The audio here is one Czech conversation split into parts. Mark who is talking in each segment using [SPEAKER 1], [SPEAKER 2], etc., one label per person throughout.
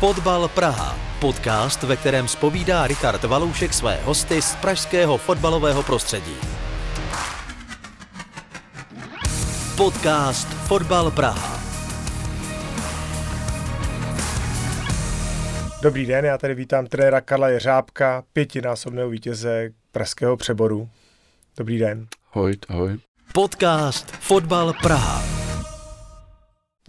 [SPEAKER 1] Fotbal Praha. Podcast, ve kterém spovídá Richard Valoušek své hosty z pražského fotbalového prostředí. Podcast Fotbal Praha.
[SPEAKER 2] Dobrý den, já tady vítám trenéra Karla Jeřábka, pětinásobného vítěze pražského přeboru. Dobrý den.
[SPEAKER 3] Ahoj, ahoj.
[SPEAKER 1] Podcast Fotbal Praha.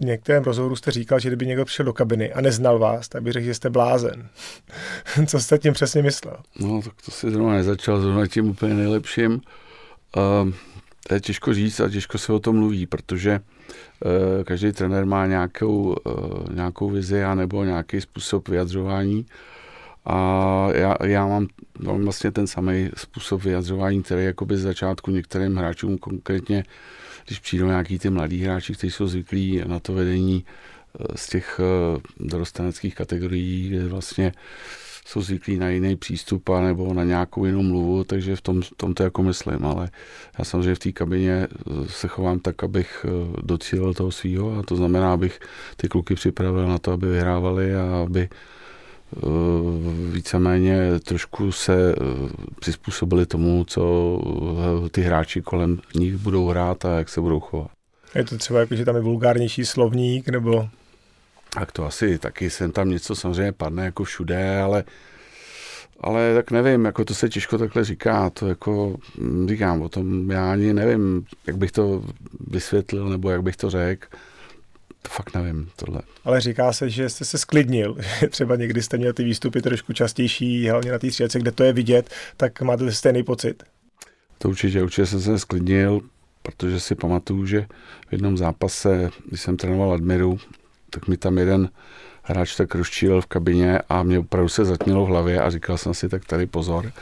[SPEAKER 2] V některém rozhovoru jste říkal, že kdyby někdo přišel do kabiny a neznal vás, tak by řekl, že jste blázen. Co jste tím přesně myslel?
[SPEAKER 3] No, tak to si zrovna nezačal zrovna tím úplně nejlepším. Uh, to je těžko říct a těžko se o tom mluví, protože uh, každý trenér má nějakou, uh, nějakou vizi nebo nějaký způsob vyjadřování. A já, já mám, mám vlastně ten samý způsob vyjadřování, který jakoby z začátku některým hráčům konkrétně, když přijdou nějaký ty mladí hráči, kteří jsou zvyklí na to vedení eh, z těch eh, dorosteneckých kategorií, kde vlastně jsou zvyklí na jiný přístup a nebo na nějakou jinou mluvu, takže v tom, tom to jako myslím, ale já samozřejmě v té kabině eh, se chovám tak, abych docílil toho svého a to znamená, abych ty kluky připravil na to, aby vyhrávali a aby víceméně trošku se eh, přizpůsobili tomu, co eh, ty hráči kolem nich budou hrát a jak se budou chovat.
[SPEAKER 2] Je to třeba jako, že tam je vulgárnější slovník, nebo...
[SPEAKER 3] Tak to asi taky sem tam něco samozřejmě padne jako všude, ale ale tak nevím, jako to se těžko takhle říká, to jako hm, říkám o tom, já ani nevím, jak bych to vysvětlil, nebo jak bych to řekl to fakt nevím, tohle.
[SPEAKER 2] Ale říká se, že jste se sklidnil, třeba někdy jste měl ty výstupy trošku častější, hlavně na té střílece, kde to je vidět, tak máte stejný pocit?
[SPEAKER 3] To určitě, určitě jsem se sklidnil, protože si pamatuju, že v jednom zápase, když jsem trénoval Admiru, tak mi tam jeden hráč tak rozčílil v kabině a mě opravdu se zatmělo v hlavě a říkal jsem si, tak tady pozor.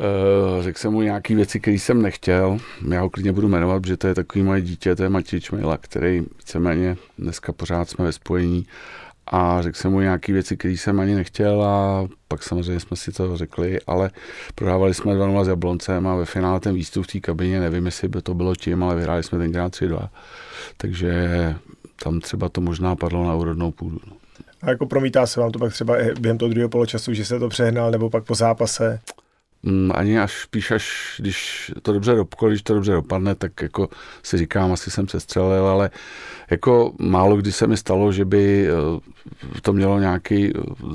[SPEAKER 3] Uh, řekl jsem mu nějaké věci, které jsem nechtěl. Já ho klidně budu jmenovat, protože to je takový moje dítě, to je Matěj Čmejla, který víceméně dneska pořád jsme ve spojení. A řekl jsem mu nějaké věci, které jsem ani nechtěl a pak samozřejmě jsme si to řekli, ale prohrávali jsme 2 s Jabloncem a ve finále ten výstup v té kabině, nevím, jestli by to bylo tím, ale vyhráli jsme tenkrát 3-2. Takže tam třeba to možná padlo na úrodnou půdu. No.
[SPEAKER 2] A jako promítá se vám to pak třeba během toho druhého poločasu, že se to přehnal, nebo pak po zápase?
[SPEAKER 3] Mm, ani až spíš až, když to dobře dopadne, když to dobře dopadne, tak jako si říkám, asi jsem se střelil, ale jako málo kdy se mi stalo, že by eh, to mělo nějaký,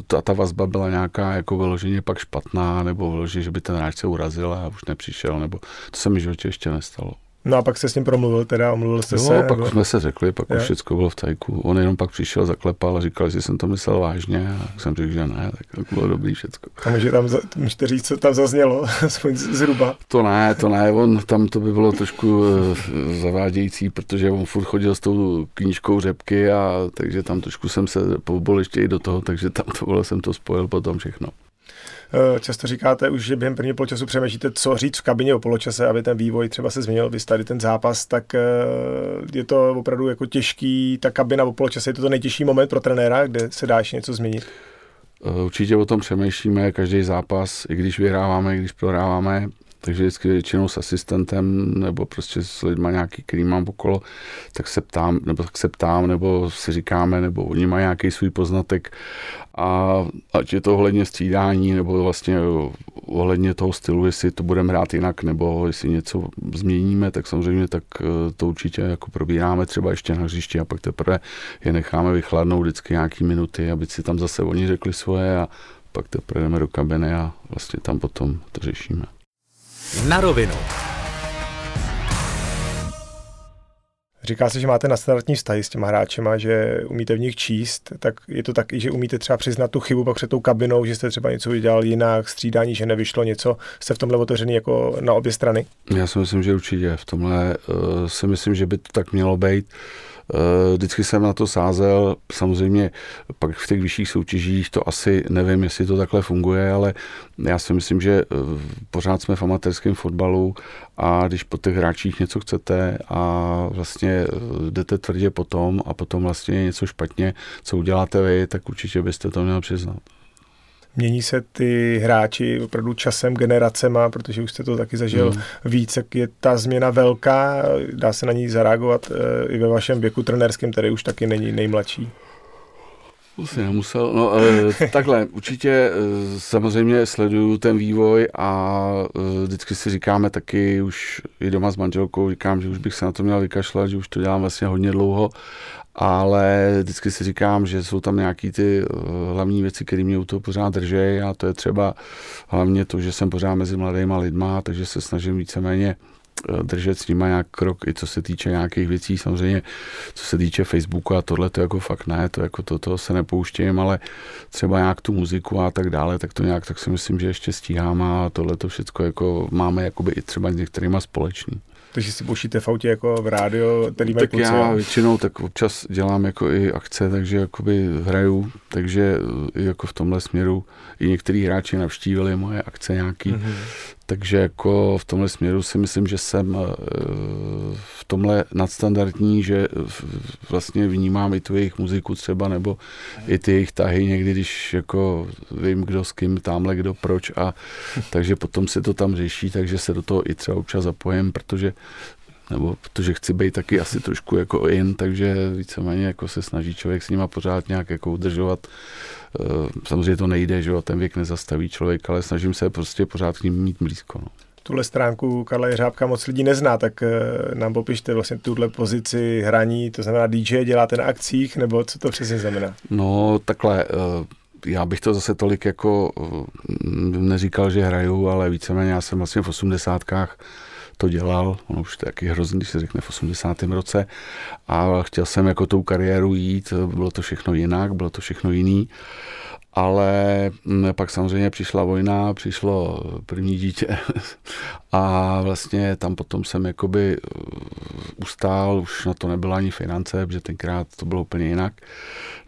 [SPEAKER 3] ta, ta vazba byla nějaká jako vyloženě pak špatná, nebo vyloženě, že by ten hráč se urazil a už nepřišel, nebo to se mi životě ještě nestalo.
[SPEAKER 2] No a pak se s ním promluvil teda, omluvil jste
[SPEAKER 3] jo,
[SPEAKER 2] se?
[SPEAKER 3] pak nebo... jsme se řekli, pak je. už všechno bylo v tajku. On jenom pak přišel, zaklepal a říkal, že jsem to myslel vážně a jsem řekl, že ne, tak bylo dobrý všechno.
[SPEAKER 2] A může tam, můžete říct, co tam zaznělo, aspoň zhruba?
[SPEAKER 3] To ne, to ne, on tam to by bylo trošku uh, zavádějící, protože on furt chodil s tou knížkou řepky a takže tam trošku jsem se pobol ještě i do toho, takže tam to bylo, jsem to spojil potom všechno.
[SPEAKER 2] Eh, často říkáte už, že během prvního poločasu přemýšlíte, co říct v kabině o poločase, aby ten vývoj třeba se změnil, vy tady ten zápas, tak eh, je to opravdu jako těžký, ta kabina o poločase, je to to nejtěžší moment pro trenéra, kde se dá ještě něco změnit?
[SPEAKER 3] Eh, určitě o tom přemýšlíme každý zápas, i když vyhráváme, i když prohráváme, takže vždycky většinou s asistentem nebo prostě s lidma nějaký, který mám okolo, tak se ptám, nebo tak se ptám, nebo si říkáme, nebo oni mají nějaký svůj poznatek a ať je to ohledně střídání, nebo vlastně ohledně toho stylu, jestli to budeme hrát jinak, nebo jestli něco změníme, tak samozřejmě tak eh, to určitě jako probíráme třeba ještě na hřišti a pak teprve je necháme vychladnout vždycky nějaký minuty, aby si tam zase oni řekli svoje a pak teprve jdeme do kabiny a vlastně tam potom to řešíme.
[SPEAKER 1] Na rovinu.
[SPEAKER 2] Říká se, že máte nadstandardní vztahy s těma hráčema, že umíte v nich číst, tak je to tak že umíte třeba přiznat tu chybu pak před tou kabinou, že jste třeba něco udělal jinak, střídání, že nevyšlo něco. Jste v tomhle otevřený jako na obě strany?
[SPEAKER 3] Já si myslím, že určitě. V tomhle uh, si myslím, že by to tak mělo být. Eh, vždycky jsem na to sázel, samozřejmě pak v těch vyšších soutěžích to asi nevím, jestli to takhle funguje, ale já si myslím, že eh, pořád jsme v amatérském fotbalu a když po těch hráčích něco chcete a vlastně eh, jdete tvrdě potom a potom vlastně něco špatně, co uděláte vy, tak určitě byste to měl přiznat.
[SPEAKER 2] Mění se ty hráči opravdu časem, generacema, protože už jste to taky zažil mm. víc, jak je ta změna velká, dá se na ní zareagovat e, i ve vašem věku trenerském, který už taky není nejmladší.
[SPEAKER 3] To si nemusel. No, e, takhle, určitě e, samozřejmě sleduju ten vývoj a e, vždycky si říkáme taky, už i doma s manželkou říkám, že už bych se na to měl vykašlat, že už to dělám vlastně hodně dlouho, ale vždycky si říkám, že jsou tam nějaký ty hlavní věci, které mě u toho pořád drží a to je třeba hlavně to, že jsem pořád mezi mladýma lidma, takže se snažím víceméně Eh, držet s nima nějak krok, i co se týče nějakých věcí, samozřejmě, co se týče Facebooku a tohle, to jako fakt ne, to jako to, to se nepouštím, ale třeba nějak tu muziku a tak dále, tak to nějak, tak si myslím, že ještě stíhám a tohle to všechno jako máme jakoby i třeba s některýma společný.
[SPEAKER 2] Takže si pouštíte v autě jako v rádio, který
[SPEAKER 3] mají Tak já většinou tak občas dělám jako i akce, takže jakoby hraju, takže jako v tomhle směru i některý hráči navštívili moje akce nějaký, mm-hmm. Takže jako v tomhle směru si myslím, že jsem eh, v tomhle nadstandardní, že vlastně vnímám i tu jejich muziku třeba, nebo i ty jejich tahy někdy, když jako vím, kdo s kým, tamhle kdo proč a takže potom se to tam řeší, takže se do toho i třeba občas zapojím, protože nebo protože chci být taky asi trošku jako in, takže víceméně jako se snaží člověk s nima pořád nějak jako udržovat. Eh, samozřejmě to nejde, že jo, ten věk nezastaví člověk, ale snažím se prostě pořád k ním mít blízko. No.
[SPEAKER 2] Tuhle stránku Karla Jeřábka moc lidí nezná, tak eh, nám popište vlastně tuhle pozici hraní, to znamená DJ, děláte na akcích, nebo co to přesně znamená?
[SPEAKER 3] No takhle, eh, já bych to zase tolik jako neříkal, že hraju, ale víceméně já jsem vlastně v osmdesátkách to dělal, ono už to taky hrozný, když se řekne v 80. roce a chtěl jsem jako tou kariéru jít, bylo to všechno jinak, bylo to všechno jiný ale mm, pak samozřejmě přišla vojna, přišlo první dítě a vlastně tam potom jsem jakoby uh, ustál, už na to nebyla ani finance, protože tenkrát to bylo úplně jinak.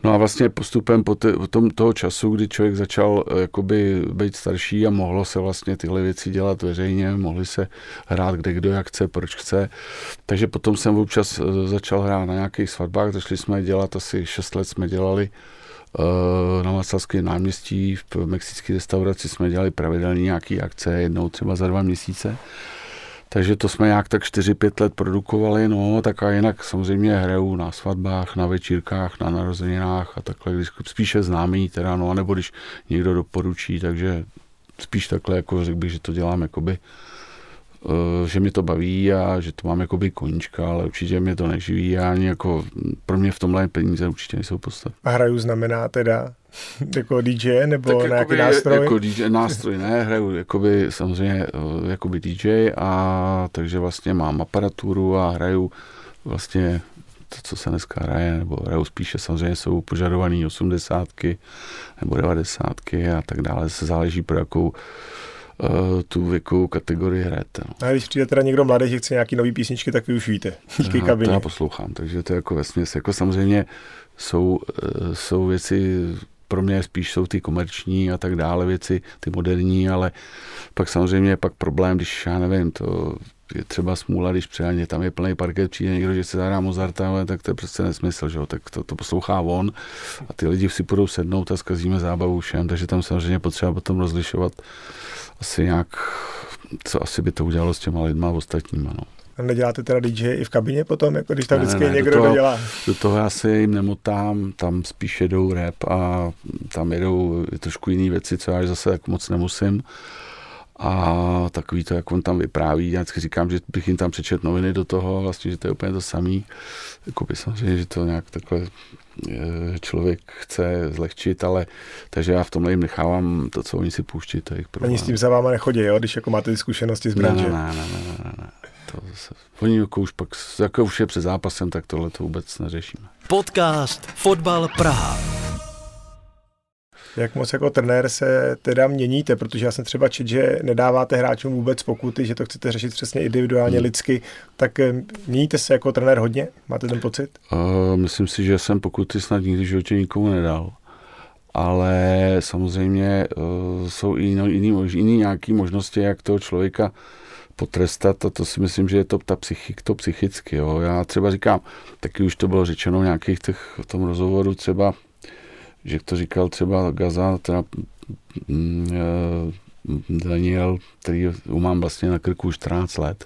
[SPEAKER 3] No a vlastně postupem po, po tom, toho času, kdy člověk začal uh, jakoby být starší a mohlo se vlastně tyhle věci dělat veřejně, mohli se hrát kde kdo jak chce, proč chce. Takže potom jsem občas uh, začal hrát na nějakých svatbách, začali jsme dělat asi 6 let jsme dělali Eh, na Václavském náměstí v mexické restauraci jsme dělali pravidelně nějaké akce, jednou třeba za dva měsíce. Takže to jsme nějak tak 4-5 let produkovali, no, tak a jinak samozřejmě hraju na svatbách, na večírkách, na narozeninách a takhle, když spíše známý teda, no, nebo když někdo doporučí, takže spíš takhle, jako řekl bych, že to dělám jakoby Eh, že mě to baví a že to mám jakoby koníčka, ale určitě mě to neživí a ani jako pro mě v tomhle peníze určitě nejsou podstatné.
[SPEAKER 2] A hraju znamená teda jako DJ nebo tak nějaký nástroj?
[SPEAKER 3] Jako DJ, nástroj ne, hraju jakoby, samozřejmě eh, jakoby DJ a takže vlastně mám aparaturu a hraju vlastně to, co se dneska hraje, nebo hraju spíše samozřejmě jsou požadované osmdesátky nebo devadesátky a tak dále, se záleží pro jakou tu věkovou kategorii hrajete.
[SPEAKER 2] No. A když přijde teda někdo mladý, že chce nějaký nový písničky, tak vy už víte. Díky kabině.
[SPEAKER 3] To já poslouchám, takže to je jako vesměs. Jako samozřejmě jsou, uh, jsou věci, pro mě spíš jsou ty komerční a tak dále věci, ty moderní, ale pak samozřejmě je pak problém, když já nevím, to je třeba smůla, když přijde, tam je plný parket, přijde někdo, že se zahrá Mozarta, ale tak to je prostě nesmysl, že jo? tak to, to poslouchá on a ty lidi si budou sednout a zkazíme zábavu všem, takže tam samozřejmě potřeba potom rozlišovat asi nějak, co asi by to udělalo s těma lidma ostatníma. No.
[SPEAKER 2] A neděláte teda DJ i v kabině potom, jako když tam ne, vždycky ne, ne, někdo do toho, dodělá?
[SPEAKER 3] Do toho já se jim nemotám, tam spíš jedou rap a tam jedou trošku jiné věci, co já zase tak moc nemusím. A takový to, jak on tam vypráví, já vždycky říkám, že bych jim tam přečet noviny do toho, vlastně, že to je úplně to samý. Jakoby samozřejmě, že to nějak takhle Eh, člověk chce zlehčit, ale takže já v tomhle jim nechávám to, co oni si pouští, to je jejich
[SPEAKER 2] problém. Ani s tím za váma nechodí, jo, když jako máte ty zkušenosti z branže?
[SPEAKER 3] Ne, ne, ne, ne, ne, ne. To zase, oni jako už pak, jako už je před zápasem, tak tohle to vůbec neřešíme.
[SPEAKER 1] Podcast Fotbal Praha.
[SPEAKER 2] Jak moc jako trenér se teda měníte, protože já jsem třeba čet, že nedáváte hráčům vůbec pokuty, že to chcete řešit přesně individuálně, hmm. lidsky, tak eh, měníte se jako trenér hodně? Máte ten pocit?
[SPEAKER 3] Uh, myslím si, že jsem pokuty snad nikdy v životě nikomu nedal. Ale samozřejmě uh, jsou i jiný, jiný nějaké možnosti, jak toho člověka potrestat a to si myslím, že je to ta psychik, to psychicky. Jo. Já třeba říkám, taky už to bylo řečeno v nějakých těch, v tom rozhovoru třeba že to říkal třeba Gaza, teda mm, eh, Daniel, který mám vlastně na krku už 14 let.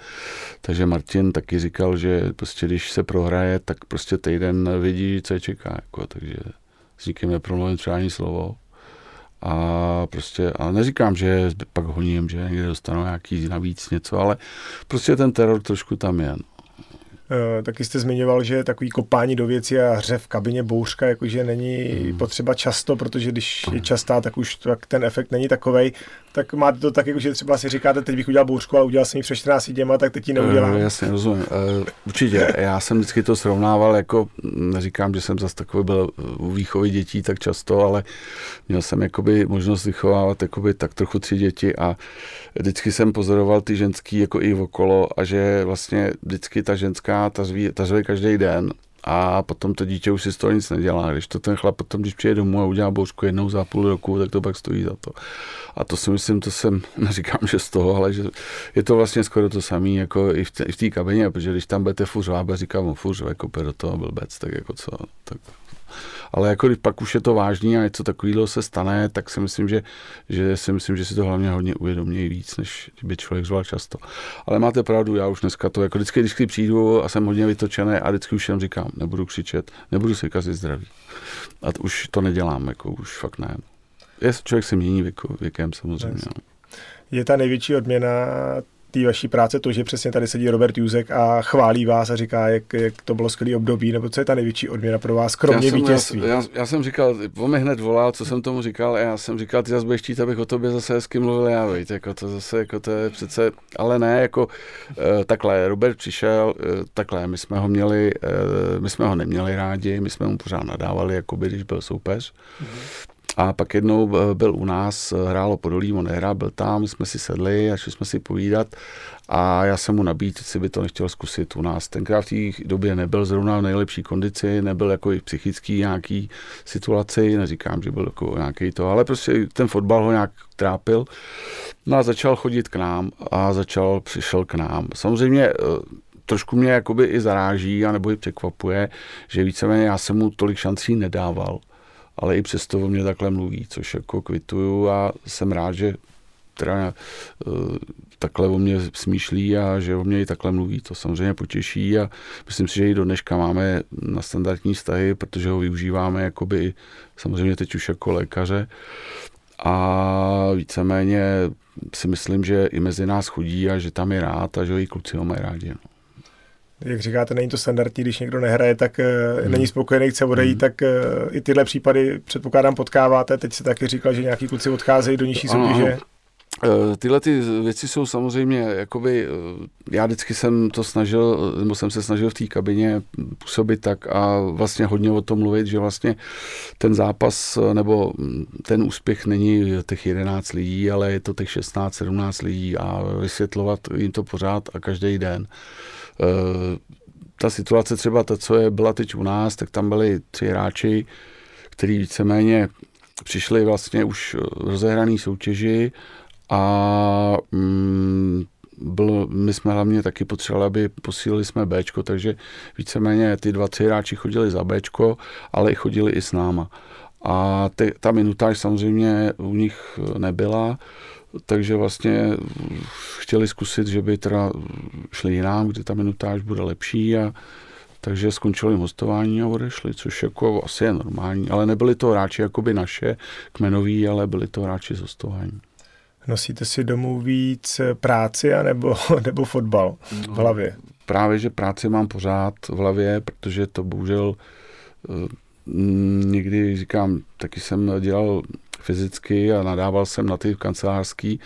[SPEAKER 3] Takže Martin taky říkal, že prostě když se prohraje, tak prostě týden vidí, co je čeká. Jako, takže s nikým nepromluvím třeba ani slovo. A prostě, ale neříkám, že pak honím, že někde dostanu nějaký navíc něco, ale prostě ten teror trošku tam je. No.
[SPEAKER 2] Eh, taky jste zmiňoval, že takový kopání do věcí a hře v kabině bouřka, jakože není hmm. potřeba často, protože když je častá, tak už tak ten efekt není takovej. Tak máte to tak, že třeba si říkáte, teď bych udělal bouřku, ale udělal jsem ji před 14 děma, tak teď ji neudělám.
[SPEAKER 3] Uh, jasně, rozumím. Uh, určitě. Já jsem vždycky to srovnával, jako neříkám, že jsem zase takový byl u výchovy dětí tak často, ale měl jsem jakoby možnost vychovávat jakoby tak trochu tři děti a vždycky jsem pozoroval ty ženský jako i okolo a že vlastně vždycky ta ženská ta řve každý den a potom to dítě už si z toho nic nedělá. Když to ten chlap potom, když přijde domů a udělá bouřku jednou za půl roku, tak to pak stojí za to. A to si myslím, to jsem, neříkám, že z toho, ale že je to vlastně skoro to samé, jako i v té kabině, protože když tam budete furt řvát, říkám, no furt jako do toho blbec, tak jako co, tak ale jako když pak už je to vážný a něco takového se stane, tak si myslím, že, že si myslím, že si to hlavně hodně uvědomí víc, než by člověk zval často. Ale máte pravdu, já už dneska to, jako vždycky, když přijdu a jsem hodně vytočený a vždycky už jen říkám, nebudu křičet, nebudu si kazit zdraví. A už to nedělám, jako už fakt ne. Je, člověk se mění věku, věkem samozřejmě. No.
[SPEAKER 2] Je ta největší odměna té vaší práce to, že přesně tady sedí Robert Juzek a chválí vás a říká, jak, jak to bylo skvělý období, nebo co je ta největší odměna pro vás, kromě já jsem, vítězství?
[SPEAKER 3] Já, já, já, jsem říkal, on mi hned volal, co jsem tomu říkal, a já jsem říkal, ty zase budeš chtít, abych o tobě zase hezky mluvil já, víc, jako to zase, jako to je přece, ale ne, jako uh, takhle, Robert přišel, uh, takhle, my jsme ho měli, uh, my jsme ho neměli rádi, my jsme mu pořád nadávali, jako by, když byl soupeř, mm-hmm. A pak jednou eh, byl u nás, eh, hrálo Podolí, on nehrál, byl tam, jsme si sedli a šli jsme si povídat a já jsem mu nabít, jestli by to nechtěl zkusit u nás. Tenkrát v té době nebyl zrovna v nejlepší kondici, nebyl jako i psychický nějaký situaci, neříkám, že byl jako nějaký to, ale prostě ten fotbal ho nějak trápil. No a začal chodit k nám a začal, přišel k nám. Samozřejmě eh, trošku mě jakoby i zaráží, anebo i překvapuje, že víceméně já jsem mu tolik šancí nedával ale i přesto o mě takhle mluví, což jako kvituju a jsem rád, že teda uh, takhle o mě smýšlí a že o mě i takhle mluví, to samozřejmě potěší a myslím si, že i do dneška máme na standardní vztahy, protože ho využíváme jakoby samozřejmě teď už jako lékaře a víceméně si myslím, že i mezi nás chodí a že tam je rád a že i kluci ho mají rádi. No
[SPEAKER 2] jak říkáte, není to standardní, když někdo nehraje, tak hmm. není spokojený, chce odejít, hmm. tak uh, i tyhle případy předpokládám potkáváte. Teď se taky říkal, že nějaký kluci odcházejí do nižší soutěže.
[SPEAKER 3] Uh, tyhle ty věci jsou samozřejmě, jakoby, já vždycky jsem to snažil, nebo jsem se snažil v té kabině působit tak a vlastně hodně o tom mluvit, že vlastně ten zápas nebo ten úspěch není těch 11 lidí, ale je to těch 16, 17 lidí a vysvětlovat jim to pořád a každý den. Uh, Eh, ta situace třeba ta, co je, byla teď u nás, tak tam byli tři hráči, kteří víceméně přišli vlastně už rozehraný soutěži a mm, byl, my jsme hlavně taky potřebovali, aby posílili jsme Bčko, takže víceméně ty dva, tři hráči chodili za Bčko, ale i chodili i s náma. A te, ta minutáž samozřejmě u nich nebyla, takže vlastně chtěli zkusit, že by teda šli jinam, kde ta minutáž bude lepší a takže skončili hostování a odešli, což jako asi je normální, ale nebyli to hráči jakoby naše kmenoví, ale byli to hráči z hostování.
[SPEAKER 2] Nosíte si domů víc práci anebo, nebo fotbal v hlavě? No,
[SPEAKER 3] právě, že práci mám pořád v hlavě, protože to bohužel eh, někdy říkám, taky jsem dělal fyzicky a nadával jsem na ty kancelářský.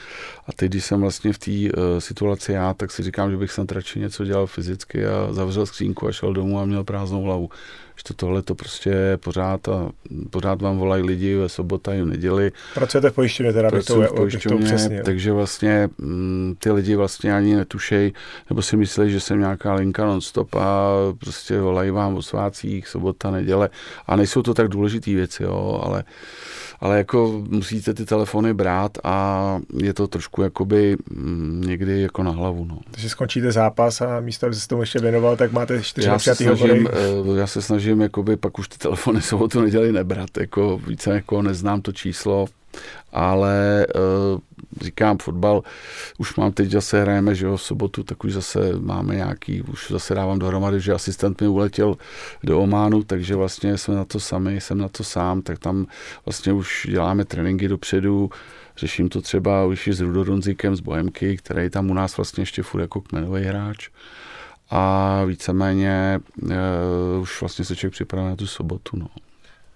[SPEAKER 3] A teď, když jsem vlastně v té uh, situaci já, tak si říkám, že bych snad radši něco dělal fyzicky a zavřel skřínku a šel domů a měl prázdnou hlavu že to tohle to prostě pořád a pořád vám volají lidi ve sobota i v neděli.
[SPEAKER 2] Pracujete v pojišťovně teda, bych to, v pojišťovně,
[SPEAKER 3] to takže vlastně m, mm, ty lidi vlastně ani netušejí, nebo si myslí, že jsem nějaká linka non-stop a prostě volají vám o svácích, sobota, neděle a nejsou to tak důležité věci, jo, ale ale jako musíte ty telefony brát a je to trošku jakoby mm, někdy jako na hlavu. No.
[SPEAKER 2] Takže skončíte zápas a místo, aby se tomu ještě věnoval, tak máte čtyři
[SPEAKER 3] já se, snažím, eh, já se snažím snažím, jakoby, pak už ty telefony sobotu neděli nebrat, jako více jako neznám to číslo, ale uh, říkám, fotbal, už mám teď zase hrajeme, že jo, v sobotu, tak už zase máme nějaký, už zase dávám dohromady, že asistent mi uletěl do Ománu, takže vlastně jsme na to sami, jsem na to sám, tak tam vlastně už děláme tréninky dopředu, řeším to třeba už i s Rudorunzikem z Bohemky, který tam u nás vlastně ještě furt jako kmenový hráč a víceméně uh, už vlastně se člověk připravuje na tu sobotu. No.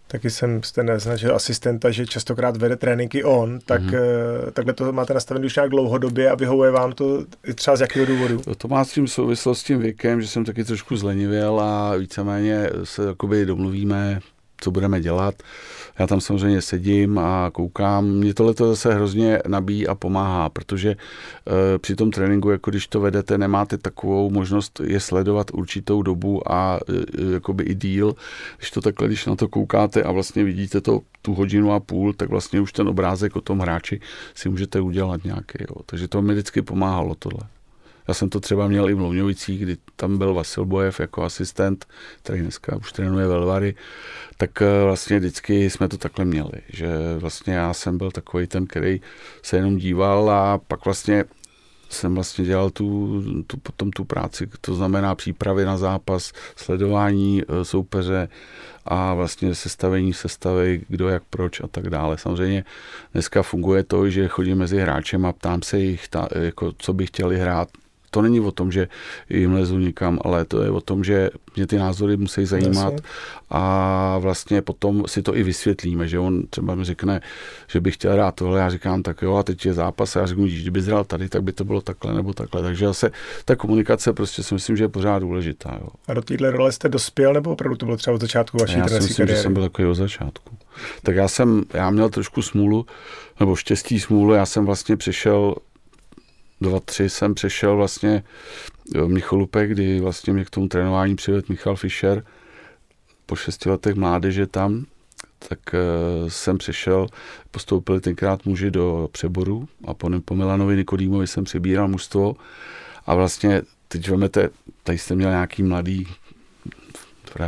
[SPEAKER 2] Taky jsem jste naznačil asistenta, že častokrát vede tréninky on, tak mm-hmm. takhle to máte nastavené už nějak dlouhodobě a vyhovuje vám to třeba z jakého důvodu?
[SPEAKER 3] To má s tím souvislost s tím věkem, že jsem taky trošku zlenivěl a víceméně se jakoby domluvíme, co budeme dělat. Já tam samozřejmě sedím a koukám. Mě tohle to zase hrozně nabíjí a pomáhá, protože e, při tom tréninku, jako když to vedete, nemáte takovou možnost je sledovat určitou dobu a e, jakoby i díl. Když to takhle, když na to koukáte a vlastně vidíte to tu hodinu a půl, tak vlastně už ten obrázek o tom hráči si můžete udělat nějaký. Jo. Takže to mi vždycky pomáhalo tohle. Já jsem to třeba měl i v Louňovicích, kdy tam byl Vasil Bojev jako asistent, který dneska už trénuje Velvary, tak eh, vlastně vždycky jsme to takhle měli, že vlastně já jsem byl takový ten, který se jenom díval a pak vlastně jsem vlastně dělal tu, tu, potom tu práci, to znamená přípravy na zápas, sledování eh, soupeře a vlastně sestavení sestavy, kdo jak proč a tak dále. Samozřejmě dneska funguje to, že chodím mezi hráčem a ptám se jich, ta, jako, co by chtěli hrát, to není o tom, že jim lezu nikam, ale to je o tom, že mě ty názory musí zajímat a vlastně potom si to i vysvětlíme, že on třeba mi řekne, že bych chtěl hrát tohle, já říkám, tak jo, a teď je zápas a já řeknu, že kdyby hrál tady, tak by to bylo takhle nebo takhle. Takže zase ta komunikace prostě si myslím, že je pořád důležitá. Jo.
[SPEAKER 2] A do téhle role jste dospěl, nebo opravdu to bylo třeba od začátku vaší
[SPEAKER 3] Já si myslím,
[SPEAKER 2] kariéry?
[SPEAKER 3] že jsem byl takový od začátku. Tak já jsem, já měl trošku smůlu, nebo štěstí smůlu, já jsem vlastně přišel dva, tři jsem přešel vlastně v Micholupe, kdy vlastně mě k tomu trénování přivedl Michal Fischer. Po šesti letech mládeže tam, tak uh, jsem přešel, postoupili tenkrát muži do přeboru a po, po Milanovi Nikodýmovi jsem přebíral mužstvo. A vlastně teď vemete, tady jste měl nějaký mladý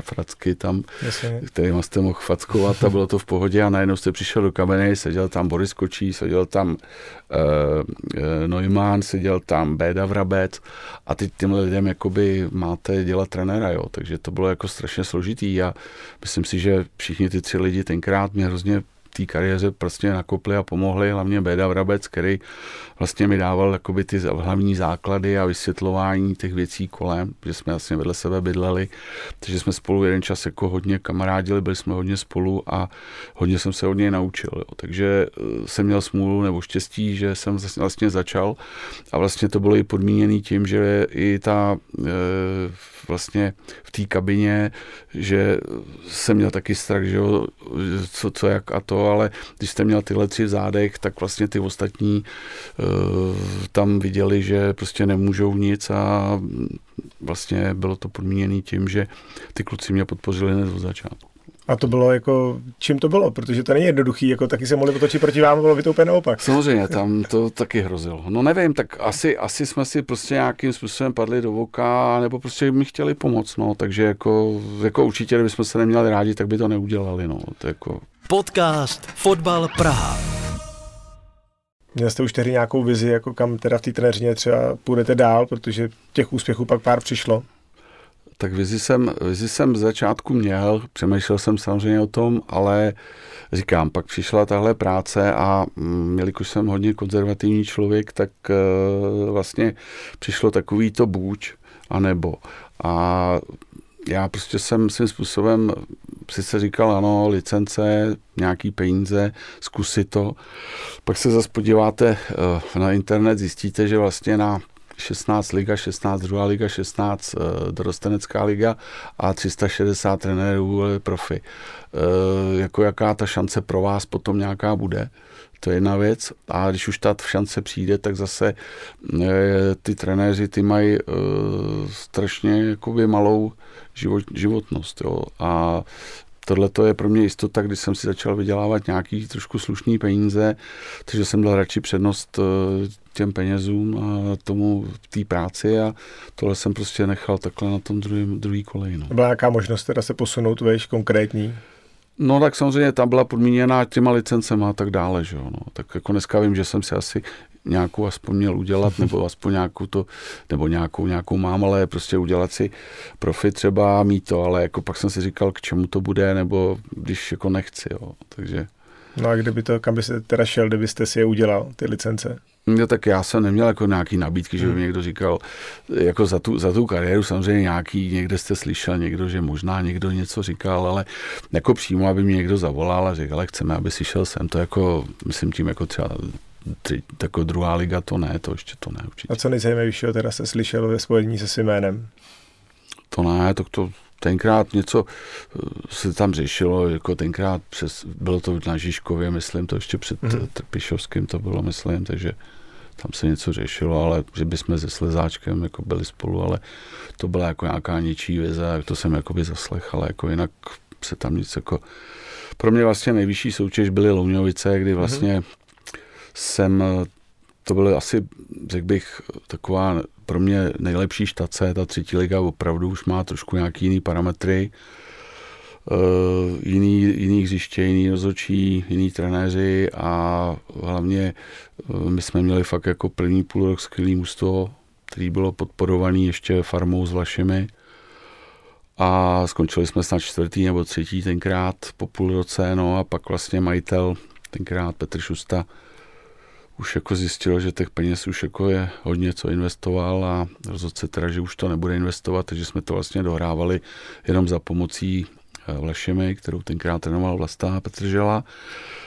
[SPEAKER 3] fracky tam, Jasně. kterým jste mohl fackovat a bylo to v pohodě a najednou jste přišel do kabiny, seděl tam Boris Kočí, seděl tam uh, Neumann, seděl tam Béda Vrabec a teď těmhle lidem jakoby máte dělat trenéra, jo, takže to bylo jako strašně složitý a myslím si, že všichni ty tři lidi tenkrát mě hrozně té kariéře prostě nakopli a pomohli, hlavně Béda Vrabec, který vlastně mi dával jakoby ty hlavní základy a vysvětlování těch věcí kolem, že jsme vlastně vedle sebe bydleli, takže jsme spolu jeden čas jako hodně kamarádili, byli jsme hodně spolu a hodně jsem se od něj naučil. Jo. Takže eh, jsem měl smůlu nebo štěstí, že jsem vlastně začal a vlastně to bylo i podmíněné tím, že i ta e, vlastně v té kabině, že jsem měl taky strach, že jo, co, co jak a to, ale když jste měl tyhle tři zádech, tak vlastně ty ostatní uh, tam viděli, že prostě nemůžou nic a vlastně bylo to podmíněné tím, že ty kluci mě podpořili hned od začátku.
[SPEAKER 2] A to bylo jako, čím to bylo? Protože to není jednoduchý, jako taky se mohli otočit proti vám, bylo by to úplně naopak.
[SPEAKER 3] Samozřejmě, tam to taky hrozilo. No nevím, tak asi, asi jsme si prostě nějakým způsobem padli do voka, nebo prostě mi chtěli pomoct, no, takže jako, jako určitě, kdybychom se neměli rádi, tak by to neudělali, no, to jako...
[SPEAKER 1] Podcast Fotbal Praha.
[SPEAKER 2] Měl jste už tehdy nějakou vizi, jako kam teda v té trenéřině třeba půjdete dál, protože těch úspěchů pak pár přišlo?
[SPEAKER 3] Tak vizi jsem, vizi jsem z začátku měl, přemýšlel jsem samozřejmě o tom, ale říkám, pak přišla tahle práce a mm, jelikož jsem hodně konzervativní člověk, tak uh, vlastně přišlo takový to buď a nebo. A já prostě jsem svým způsobem si se říkal, ano, licence, nějaký peníze, zkusit to. Pak se zase podíváte uh, na internet, zjistíte, že vlastně na 16 liga, 16 druhá liga, 16 uh, dorostenecká liga a 360 trenérů profi. Uh, jako jaká ta šance pro vás potom nějaká bude? To je jedna věc. A když už ta šance přijde, tak zase uh, ty trenéři ty mají uh, strašně jakoby malou život, životnost. Jo. A tohle to je pro mě jistota, když jsem si začal vydělávat nějaký trošku slušný peníze, takže jsem dal radši přednost eh, těm penězům a tomu té práci a tohle jsem prostě nechal takhle na tom druhý, druhý kolej. No.
[SPEAKER 2] Byla nějaká možnost teda se posunout, veš, konkrétní?
[SPEAKER 3] No tak samozřejmě tam byla podmíněná těma licencema a tak dále, že jo, no. Tak jako dneska vím, že jsem si asi nějakou aspoň měl udělat, nebo aspoň nějakou to, nebo nějakou, nějakou mám, ale prostě udělat si profit třeba, mít to, ale jako pak jsem si říkal, k čemu to bude, nebo když jako nechci, jo, takže...
[SPEAKER 2] No a kdyby to, kam byste teda šel, kdybyste si je udělal, ty licence?
[SPEAKER 3] No tak já jsem neměl jako nějaký nabídky, že by mi hmm. někdo říkal, jako za tu, za tu kariéru samozřejmě nějaký, někde jste slyšel někdo, že možná někdo něco říkal, ale jako přímo, aby mi někdo zavolal a řekl, ale chceme, aby si šel sem, to jako, myslím tím jako třeba tři, jako druhá liga, to ne, to ještě to ne určitě.
[SPEAKER 2] A co nejzajímavějšího teda se slyšel ve spojení se svým jménem?
[SPEAKER 3] To ne, to, to tenkrát něco eh, se tam řešilo, jako tenkrát přes, bylo to na Žižkově, myslím, to ještě před mm. Trpišovským to bylo, myslím, takže tam se něco řešilo, ale že bychom se Slezáčkem jako byli spolu, ale to byla jako nějaká něčí vize, to jsem jakoby zaslech, ale jako jinak se tam nic jako... Pro mě vlastně nejvyšší soutěž byly Louňovice, kdy mhm. vlastně mm jsem, to byly asi, řekl bych, taková pro mě nejlepší štace, ta třetí liga opravdu už má trošku nějaký jiný parametry, uh, jiný, jiný hřiště, jiný rozhodčí, jiný trenéři a hlavně uh, my jsme měli fakt jako první půl rok skvělý mužstvo, který bylo podporovaný ještě farmou s Vlašemi a skončili jsme snad čtvrtý nebo třetí tenkrát po půl roce, no a pak vlastně majitel, tenkrát Petr Šusta, už jako zjistil, že těch peněz už jako je hodně, co investoval a rozhodl se teda, že už to nebude investovat, takže jsme to vlastně dohrávali jenom za pomocí eh, Vlašemi, kterou tenkrát trénoval Vlasta Petržela.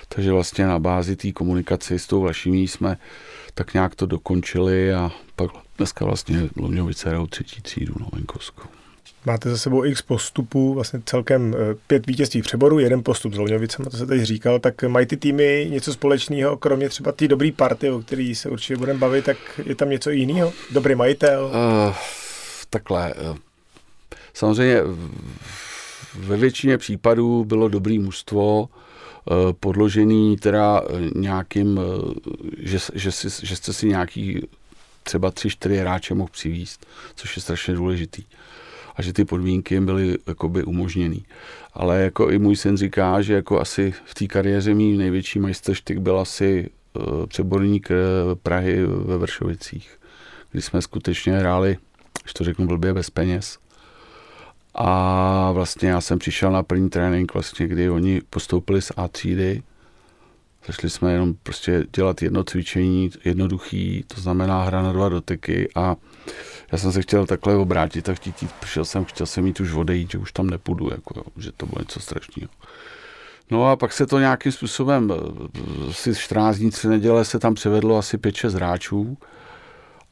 [SPEAKER 3] Takže vlastně na bázi té komunikace s tou Vlašimí jsme tak nějak to dokončili a pak dneska vlastně Lovňovice hrajou třetí třídu na Venkovskou.
[SPEAKER 2] Máte za sebou x postupů, vlastně celkem eh, pět vítězství přeboru, jeden postup s Lňovicem, to se teď říkal, tak mají ty týmy něco společného, kromě třeba té dobré party, o který se určitě budeme bavit, tak je tam něco jiného? Dobrý majitel? Uh,
[SPEAKER 3] takhle. Uh, samozřejmě ve většině případů bylo dobrý mužstvo, uh, podložený teda nějakým, že, že, si, že jste si nějaký třeba tři, čtyři hráče mohl přivíst, což je strašně důležitý a že ty podmínky jim byly jakoby umožněný. Ale jako i můj syn říká, že jako asi v té kariéře mý největší majstrštyk byl asi uh, přeborník uh, Prahy ve Vršovicích, kdy jsme skutečně hráli, když to řeknu blbě, bez peněz. A vlastně já jsem přišel na první trénink, vlastně, kdy oni postoupili z A třídy. Začali jsme jenom prostě dělat jedno cvičení, jednoduchý, to znamená hra na dva doteky a já jsem se chtěl takhle obrátit a chtít jít, přišel jsem, chtěl jsem mít už odejít, že už tam nepůjdu, jako, že to bylo něco strašného. No a pak se to nějakým způsobem, eh, si 14 dní, 3 neděle se tam převedlo asi 5-6 hráčů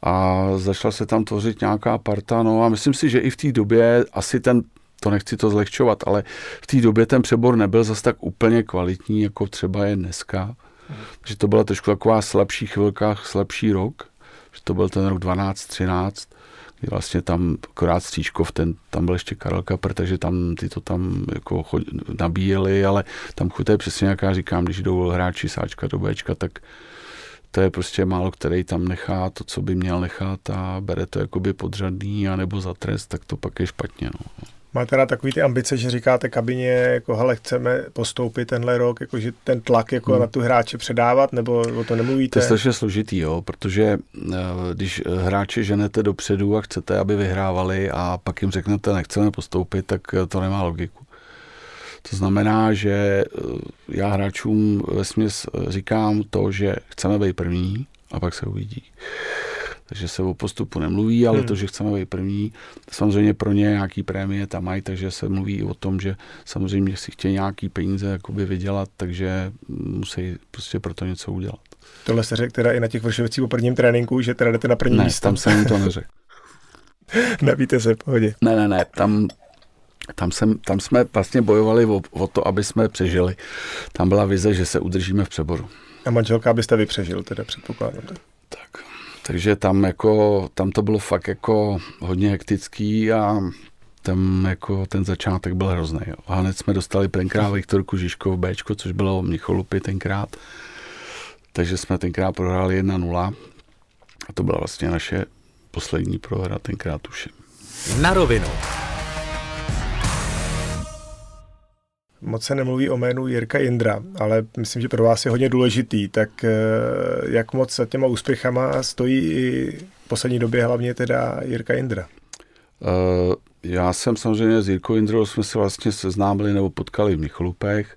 [SPEAKER 3] a začala se tam tvořit nějaká parta, no a myslím si, že i v té době asi ten, to nechci to zlehčovat, ale v té době ten přebor nebyl zas tak úplně kvalitní, jako třeba je dneska. Že to byla trošku taková slabší chvilka, slabší rok, že to byl ten rok 12, 13 vlastně tam akorát Střížkov, ten, tam byl ještě Karel Kapr, takže tam ty to tam jako chod, nabíjeli, ale tam chuté přesně jak já říkám, když jdou hráči sáčka do Bčka, tak to je prostě málo, který tam nechá to, co by měl nechat a bere to jakoby podřadný anebo za trest, tak to pak je špatně. No.
[SPEAKER 2] Máte na takový ty ambice, že říkáte kabině, jako hele, chceme postoupit tenhle rok, jako že ten tlak jako hmm. na tu hráče předávat, nebo o to nemluvíte?
[SPEAKER 3] To je strašně složitý, jo, protože eh, když hráče ženete dopředu a chcete, aby vyhrávali a pak jim řeknete, nechceme postoupit, tak eh, to nemá logiku. To znamená, že eh, já hráčům ve směs říkám to, že chceme být první a pak se uvidí takže se o postupu nemluví, ale hmm. to, že chceme být první, samozřejmě pro ně nějaký prémie tam mají, takže se mluví i o tom, že samozřejmě si chtějí nějaký peníze jakoby vydělat, takže musí prostě pro to něco udělat.
[SPEAKER 2] Tohle se řekl teda i na těch vršovicích po prvním tréninku, že teda jdete na první
[SPEAKER 3] ne,
[SPEAKER 2] místo.
[SPEAKER 3] tam jsem to neřekl.
[SPEAKER 2] Navíte se, pohodě.
[SPEAKER 3] Ne, ne, ne, tam, tam, jsem, tam jsme vlastně bojovali o, o to, aby jsme přežili. Tam byla vize, že se udržíme v přeboru.
[SPEAKER 2] A manželka byste vy přežil, teda předpokládám.
[SPEAKER 3] Tak. Takže tam jako, tam to bylo fakt jako hodně hektický a tam jako ten začátek byl hrozný. Jo. A hned jsme dostali tenkrát Viktorku Žižko v Bčko, což bylo Mnicholupy tenkrát. Takže jsme tenkrát prohráli 1-0 a to byla vlastně naše poslední prohra tenkrát už.
[SPEAKER 1] Na rovinu.
[SPEAKER 2] Moc se nemluví o jménu Jirka Indra, ale myslím, že pro vás je hodně důležitý. Tak eh, jak moc za těma úspěchama stojí i v poslední době hlavně teda Jirka Indra?
[SPEAKER 3] Uh, já jsem samozřejmě s Jirkou Indrou jsme se vlastně seznámili nebo potkali v Michalupech,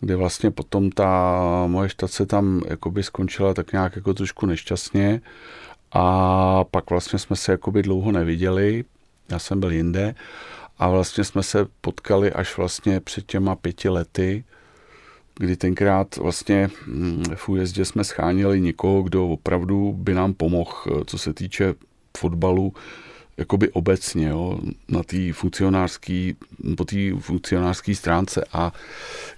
[SPEAKER 3] kde vlastně potom ta moje štace tam jakoby skončila tak nějak jako trošku nešťastně a pak vlastně jsme se jakoby dlouho neviděli, já jsem byl jinde a vlastně jsme se potkali až vlastně před těma pěti lety, kdy tenkrát vlastně mm, v újezdě jsme schánili někoho, kdo opravdu by nám pomohl, co se týče fotbalu, jakoby obecně, jo, na té funkcionářské, po té funkcionářské stránce a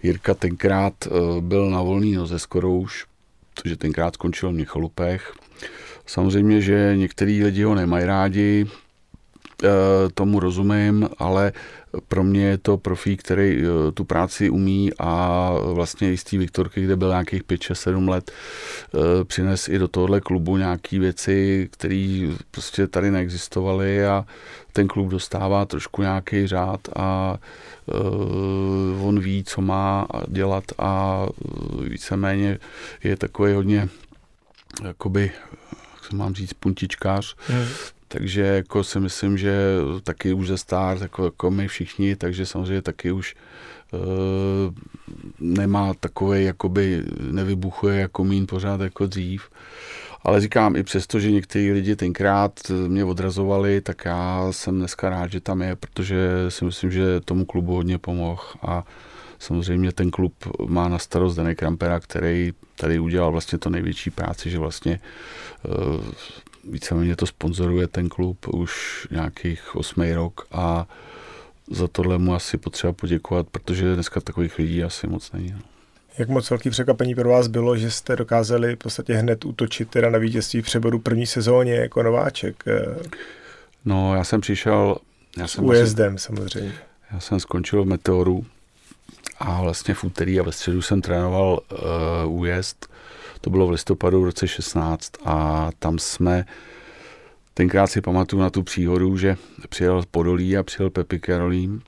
[SPEAKER 3] Jirka tenkrát eh, byl na volný noze skoro už, protože tenkrát skončil v Michalupech. Samozřejmě, že některý lidi ho nemají rádi, tomu rozumím, ale pro mě je to profík, který eh, tu práci umí a vlastně i z té Viktorky, kde byl nějakých 5, 6, 7 let, eh, přines i do tohohle klubu nějaké věci, které prostě tady neexistovaly a ten klub dostává trošku nějaký řád a on ví, co má dělat a víceméně je takový hodně jakoby, jak se mám říct, puntičkář, mm. Takže jako si myslím, že taky už ze star, jako, jako my všichni, takže samozřejmě taky už uh, nemá takové, jakoby nevybuchuje jako mín pořád jako dřív. Ale říkám, i přesto, že někteří lidi tenkrát mě odrazovali, tak já jsem dneska rád, že tam je, protože si myslím, že tomu klubu hodně pomohl a samozřejmě ten klub má na starost Danek Krampera, který tady udělal vlastně to největší práci, že vlastně uh, víceméně to sponzoruje ten klub už nějakých osmý rok a za tohle mu asi potřeba poděkovat, protože dneska takových lidí asi moc není. No.
[SPEAKER 2] Jak moc velký překvapení pro vás bylo, že jste dokázali v podstatě hned útočit teda na vítězství v přeboru první sezóně jako nováček?
[SPEAKER 3] No, já jsem přišel... Já
[SPEAKER 2] jsem újezdem asi, samozřejmě.
[SPEAKER 3] Já jsem skončil v Meteoru a vlastně v úterý a ve středu jsem trénoval uh, újezd to bylo v listopadu v roce 16 a tam jsme tenkrát si pamatuju na tu příhodu, že přijel Podolí a přijel Pepi Karolín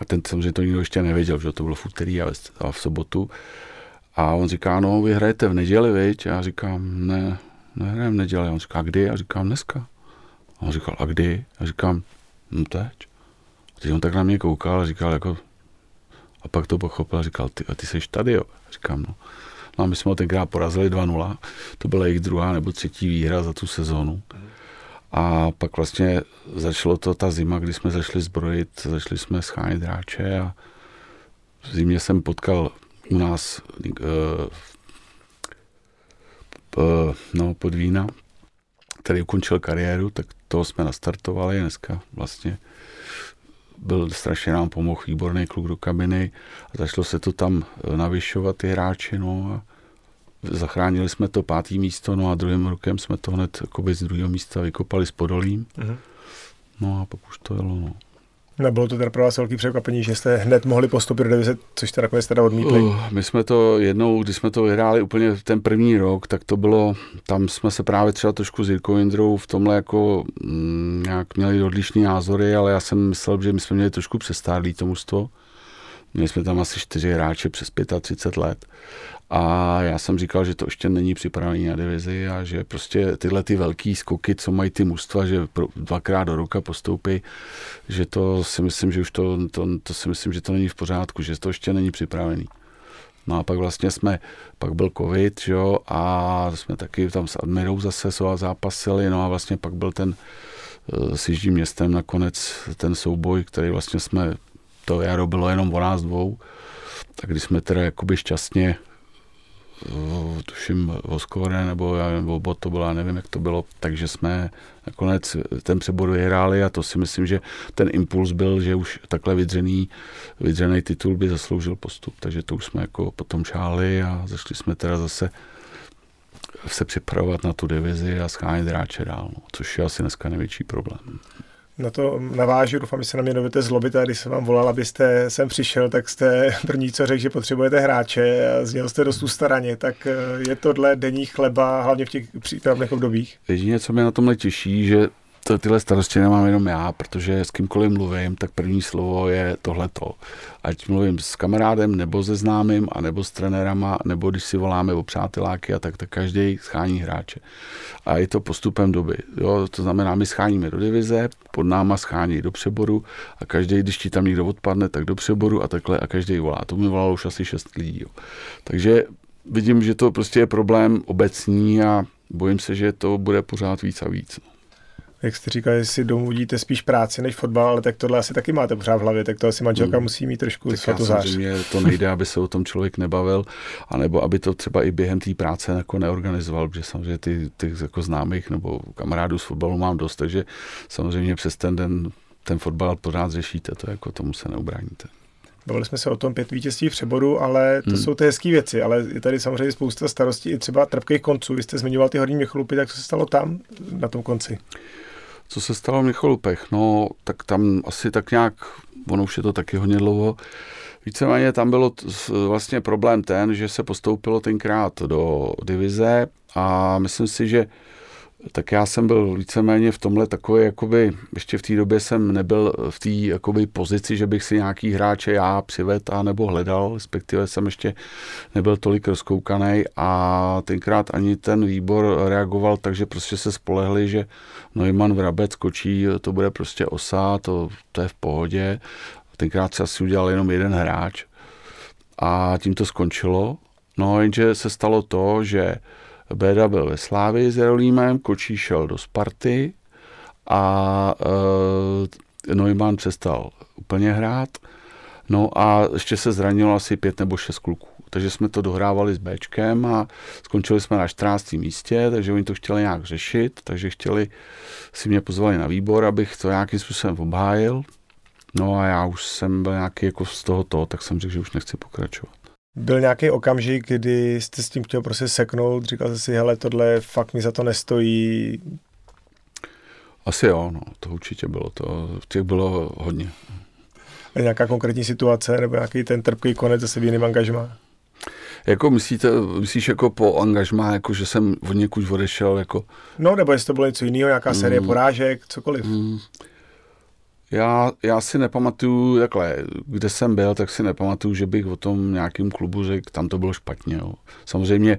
[SPEAKER 3] a ten samozřejmě to nikdo ještě nevěděl, že to bylo v úterý a v sobotu. A on říká, no vy hrajete v neděli, viď? A já říkám, ne, nehrajem v neděli. A on říká, kdy? A říkám, dneska. A on říkal, a kdy? A říkám, no teď. A teď on tak na mě koukal a říkal, jako, a pak to pochopil a říkal, ty, a ty jsi tady, jo? A říkám, no. No a my jsme ho tenkrát porazili 2-0. To byla jejich druhá nebo třetí výhra za tu sezonu. A pak vlastně začalo to ta zima, kdy jsme začali zbrojit, začali jsme schánit hráče a v zimě jsem potkal u nás uh, uh, no, pod Vína, který ukončil kariéru, tak toho jsme nastartovali dneska vlastně byl strašně nám pomohl výborný kluk do kabiny a začalo se to tam eh, navyšovat ty hráči, no a zachránili jsme to pátý místo, no a druhým rokem jsme to hned z druhého místa vykopali s Podolím. Uh-huh. No a pak už to jelo, no.
[SPEAKER 2] Nebylo to teda pro vás velký překvapení, že jste hned mohli postoupit do divize, což jste nakonec teda odmítli? Uh,
[SPEAKER 3] my jsme to jednou, když jsme to vyhráli úplně ten první rok, tak to bylo, tam jsme se právě třeba trošku s Jirkou Indrou v tomhle jako mm, nějak měli odlišný názory, ale já jsem myslel, že my jsme měli trošku přestárlý to mužstvo. Měli jsme tam asi čtyři hráče přes 35 let a já jsem říkal, že to ještě není připravený na divizi a že prostě tyhle ty velký skoky, co mají ty mužstva, že dvakrát do roka postoupí, že to si myslím, že už to, to, to si myslím, že to není v pořádku, že to ještě není připravený. No a pak vlastně jsme, pak byl covid, jo, a jsme taky tam s Admirou zase zápasili, no a vlastně pak byl ten uh, s Jižním městem nakonec ten souboj, který vlastně jsme, to jaro bylo jenom o nás dvou, tak když jsme teda jakoby šťastně tuším Voskore nebo já nevím, Obot to bylo, já nevím, jak to bylo, takže jsme nakonec ten přebor vyhráli a to si myslím, že ten impuls byl, že už takhle vydřený, vydřený titul by zasloužil postup, takže to už jsme jako potom šáli a zašli jsme teda zase se připravovat na tu divizi a schánit hráče dál, no, což je asi dneska největší problém.
[SPEAKER 2] Na to navážu, doufám, že se na mě dovedete zlobit, a když jsem vám volal, abyste sem přišel, tak jste první, co řekl, že potřebujete hráče a zněl jste dost ustaraně, tak eh, je tohle denní chleba, hlavně v těch přípravných obdobích?
[SPEAKER 3] Jedině, co mě na tomhle těší, že to, tyhle starosti nemám jenom já, protože s kýmkoliv mluvím, tak první slovo je tohleto. Ať mluvím s kamarádem, nebo se známým, a nebo s trenérama, nebo když si voláme o přáteláky a tak, tak každý schání hráče. A je to postupem doby. Jo? To znamená, my scháníme do divize, pod náma schání do přeboru a každý, když ti tam někdo odpadne, tak do přeboru a takhle a každý volá. To mi volalo už asi šest lidí. Jo. Takže vidím, že to prostě je problém obecní a bojím se, že to bude pořád víc a víc
[SPEAKER 2] jak jste říkal, že si domluvíte spíš práci než fotbal, ale tak tohle asi taky máte pořád v hlavě, tak to asi manželka hmm. musí mít trošku svatozář.
[SPEAKER 3] Samozřejmě to nejde, aby se o tom člověk nebavil, anebo aby to třeba i během té práce jako neorganizoval, protože samozřejmě ty, ty jako známých nebo kamarádů z fotbalu mám dost, takže samozřejmě přes ten den ten fotbal pořád řešíte, to jako tomu se neubráníte.
[SPEAKER 2] Bavili jsme se o tom pět vítězství v přeboru, ale to hmm. jsou ty hezké věci, ale je tady samozřejmě spousta starostí i třeba trpkých konců. Vy jste zmiňoval ty horní Měcholupy, tak co se stalo tam na tom konci?
[SPEAKER 3] Co se stalo v Michalupech? No, tak tam asi tak nějak, ono už je to taky hodně dlouho, Víceméně tam bylo vlastně problém ten, že se postoupilo tenkrát do divize a myslím si, že tak já jsem byl víceméně v tomhle takový, jakoby, ještě v té době jsem nebyl v té jakoby pozici, že bych si nějaký hráče já přived a nebo hledal, respektive jsem ještě nebyl tolik rozkoukaný a tenkrát ani ten výbor reagoval tak, že prostě se spolehli, že Neumann Vrabec skočí, to bude prostě osa, to, to je v pohodě. Tenkrát se asi udělal jenom jeden hráč a tím to skončilo. No jenže se stalo to, že Béda byl ve Slávii s Jerolímem, Kočí šel do Sparty a e, Neumann přestal úplně hrát. No a ještě se zranilo asi pět nebo šest kluků. Takže jsme to dohrávali s Bčkem a skončili jsme na 14. místě, takže oni to chtěli nějak řešit, takže chtěli, si mě pozvali na výbor, abych to nějakým způsobem obhájil. No a já už jsem byl nějaký jako z toho to, tak jsem řekl, že už nechci pokračovat.
[SPEAKER 2] Byl nějaký okamžik, kdy jste s tím chtěl prostě seknout, říkal jste si, hele, tohle fakt mi za to nestojí?
[SPEAKER 3] Asi jo, no, to určitě bylo, to těch bylo hodně.
[SPEAKER 2] A nějaká konkrétní situace, nebo nějaký ten trpký konec zase v jiným angažmá?
[SPEAKER 3] Jako myslíte, myslíš jako po angažmá, jako že jsem od někud odešel, jako...
[SPEAKER 2] No, nebo jestli to bylo něco jiného, nějaká série mm. porážek, cokoliv. Mm.
[SPEAKER 3] Já, já si nepamatuju, takhle, kde jsem byl, tak si nepamatuju, že bych o tom nějakým klubu řekl, tam to bylo špatně. Jo. Samozřejmě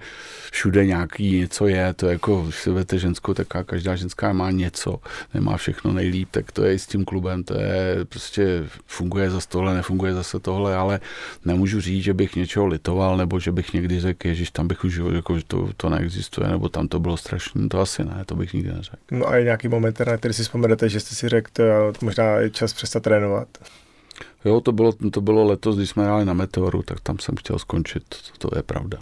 [SPEAKER 3] všude nějaký něco je, to je jako, když si vezete ženskou, tak každá ženská má něco, nemá všechno nejlíp, tak to je i s tím klubem, to je prostě funguje zase tohle, nefunguje zase tohle, ale nemůžu říct, že bych něčeho litoval, nebo že bych někdy řekl, že tam bych už, jako, že to, to neexistuje, nebo tam to bylo strašné, to asi ne, to bych nikdy neřekl.
[SPEAKER 2] No a je nějaký moment, na který si vzpomenete, že jste si řekl, možná je čas přestat trénovat.
[SPEAKER 3] Jo, to bylo, to bylo letos, když jsme hráli na Meteoru, tak tam jsem chtěl skončit, to je pravda.